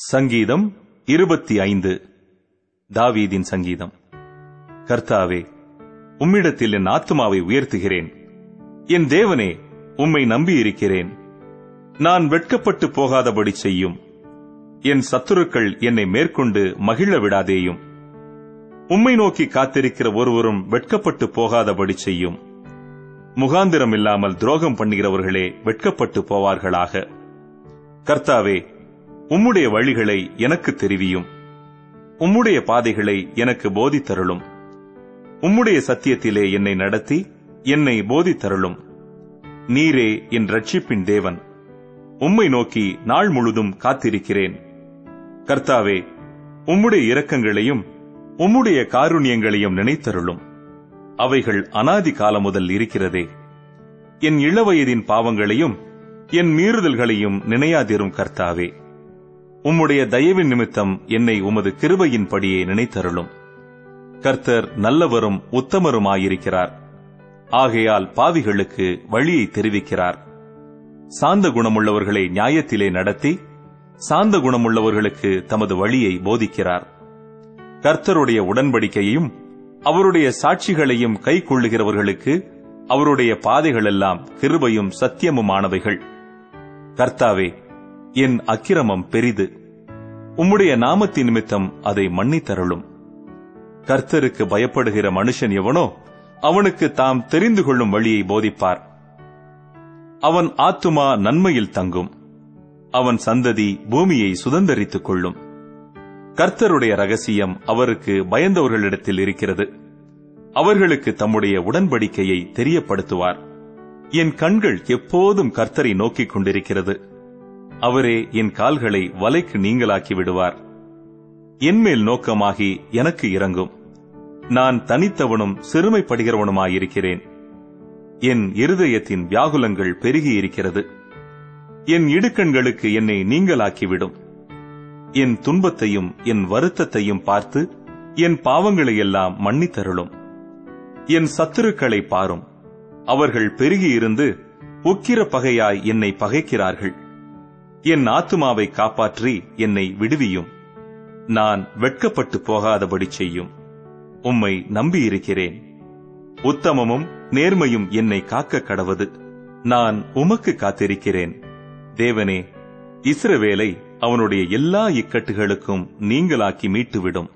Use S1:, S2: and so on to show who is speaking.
S1: சங்கீதம் இருபத்தி ஐந்து. தாவீதின் சங்கீதம். கர்த்தாவே உம்மிடத்தில் என் ஆத்துமாவை உயர்த்துகிறேன். என் தேவனே உம்மை நம்பியிருக்கிறேன். நான் வெட்கப்பட்டு போகாதபடி செய்யும். என் சத்துருக்கள் என்னை மேற்கொண்டு மகிழ விடாதேயும். உம்மை நோக்கி காத்திருக்கிற ஒருவரும் வெட்கப்பட்டு போகாதபடி செய்யும். முகாந்திரம் இல்லாமல் துரோகம் பண்ணுகிறவர்களே வெட்கப்பட்டு போவார்களாக. கர்த்தாவே உம்முடைய வழிகளை எனக்கு தெரிவியும். உம்முடைய பாதைகளை எனக்கு போதித்தருளும். உம்முடைய சத்தியத்திலே என்னை நடத்தி என்னை போதித்தருளும். நீரே என் ரட்சிப்பின் தேவன். உம்மை நோக்கி நாள் முழுதும் காத்திருக்கிறேன். கர்த்தாவே உம்முடைய இரக்கங்களையும் உம்முடைய காருண்யங்களையும் நினைத்தருளும். அவைகள் அனாதி காலம் முதல் இருக்கிறதே. என் இளவயதின் பாவங்களையும் என் மீறுதல்களையும் நினையாதிரும் கர்த்தாவே. உம்முடைய தயவின் நிமித்தம் என்னை உமது கிருபையின்படியே நினைத்தருளும். கர்த்தர் நல்லவரும் உத்தமருமாயிருக்கிறார். ஆகையால் பாவிகளுக்கு வழியை தெரிவிக்கிறார். சாந்த குணமுள்ளவர்களை நியாயத்திலே நடத்தி சாந்த குணமுள்ளவர்களுக்கு தமது வழியை போதிக்கிறார். கர்த்தருடைய உடன்படிக்கையையும் அவருடைய சாட்சிகளையும் கை கொள்ளுகிறவர்களுக்கு அவருடைய பாதைகளெல்லாம் கிருபையும் சத்தியமுமானவைகள். கர்த்தாவே என் அக்கிரமம் பெரிது. உம்முடைய நாமத்தின் நிமித்தம் அதை மன்னித்தருளும். கர்த்தருக்கு பயப்படுகிற மனுஷன் எவனோ அவனுக்கு தாம் தெரிந்து கொள்ளும் வழியை போதிப்பார். அவன் ஆத்துமா நன்மையில் தங்கும். அவன் சந்ததி பூமியை சுதந்தரித்துக் கொள்ளும். கர்த்தருடைய ரகசியம் அவருக்கு பயந்தவர்களிடத்தில் இருக்கிறது. அவர்களுக்கு தம்முடைய உடன்படிக்கையை தெரியப்படுத்துவார். என் கண்கள் எப்போதும் கர்த்தரை நோக்கிக் கொண்டிருக்கிறது. அவரே என் கால்களை வலைக்கு நீங்களாக்கி விடுவார். என்மேல் நோக்கமாகி எனக்கு இறங்கும். நான் தனித்தவனும் சிறுமைப்படுகிறவனுமாயிருக்கிறேன் என் இருதயத்தின் வியாகுலங்கள் பெருகி இருக்கிறது என் இடுக்கண்களுக்கு என்னை நீங்களாக்கிவிடும். என் துன்பத்தையும் என் வருத்தத்தையும் பார்த்து என் பாவங்களையெல்லாம் மன்னித்தருளும். என் சத்துருக்களை பாரும். அவர்கள் பெருகியிருந்து உக்கிர பகையாய் என்னை பகைக்கிறார்கள். என் ஆத்துமாவை காப்பாற்றி என்னை விடுவியும். நான் வெட்கப்பட்டு போகாதபடி செய்யும். உம்மை நம்பியிருக்கிறேன். உத்தமமும் நேர்மையும் என்னை காக்க கடவது. நான் உமக்கு காத்திருக்கிறேன். தேவனே இஸ்ரவேலை அவனுடைய எல்லா இக்கட்டுகளுக்கும் நீங்களாக்கி மீட்டுவிடும்.